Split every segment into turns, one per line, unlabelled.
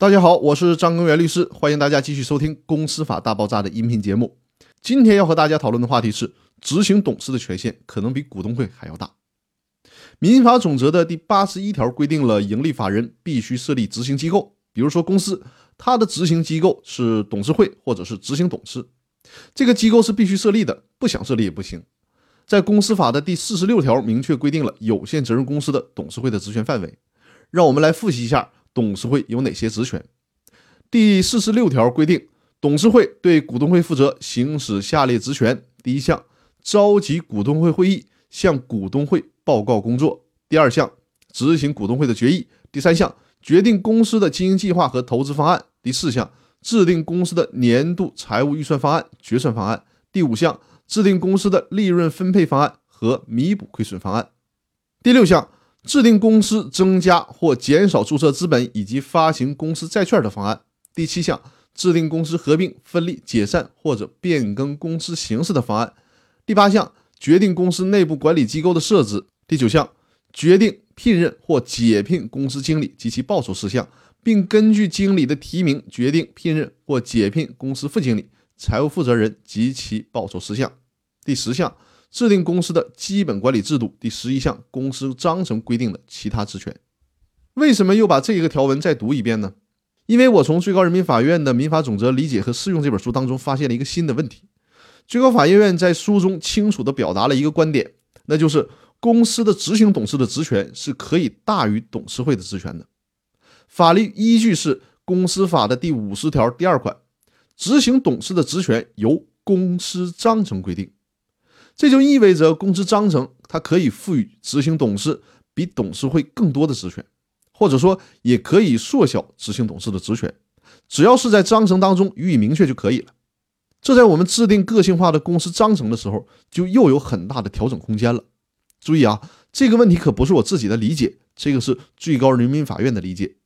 大家好，我是张根源律师，欢迎大家继续收听《公司法大爆炸》的音频节目。今天要和大家讨论的话题是，执行董事的权限可能比股东会还要大。民法总则的第八十一条规定了，盈利法人必须设立执行机构，比如说公司，它的执行机构是董事会或者是执行董事，这个机构是必须设立的，不想设立也不行。在公司法的第四十六条明确规定了有限责任公司的董事会的职权范围。让我们来复习一下。董事会有哪些职权？第四十六条规定，董事会对股东会负责行使下列职权：第一项，召集股东会会议，向股东会报告工作；第二项，执行股东会的决议；第三项，决定公司的经营计划和投资方案；第四项，制定公司的年度财务预算方案、决算方案；第五项，制定公司的利润分配方案和弥补亏损方案；第六项。制定公司增加或减少注册资本以及发行公司债券的方案。第七项，制定公司合并、分立、解散或者变更公司形式的方案。第八项，决定公司内部管理机构的设置。第九项，决定聘任或解聘公司经理及其报酬事项，并根据经理的提名决定聘任或解聘公司副经理、财务负责人及其报酬事项。第十项。制定公司的基本管理制度，第十一项公司章程规定的其他职权。为什么又把这一个条文再读一遍呢？因为我从最高人民法院的民法总则理解和适用这本书当中发现了一个新的问题。最高法院院在书中清楚地表达了一个观点，那就是公司的执行董事的职权是可以大于董事会的职权的。法律依据是《公司法》的第五十条第二款，执行董事的职权由公司章程规定。这就意味着公司章程它可以赋予执行董事比董事会更多的职权，或者说也可以缩小执行董事的职权，只要是在章程当中予以明确就可以了。这在我们制定个性化的公司章程的时候，就又有很大的调整空间了。注意啊，这个问题可不是我自己的理解，这个是最高人民法院的理解。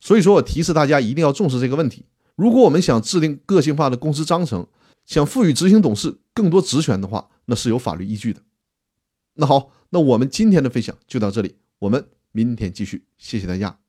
所以说我提示大家一定要重视这个问题。如果我们想制定个性化的公司章程，想赋予执行董事更多职权的话，那是有法律依据的。那好，那我们今天的分享就到这里，我们明天继续，谢谢大家。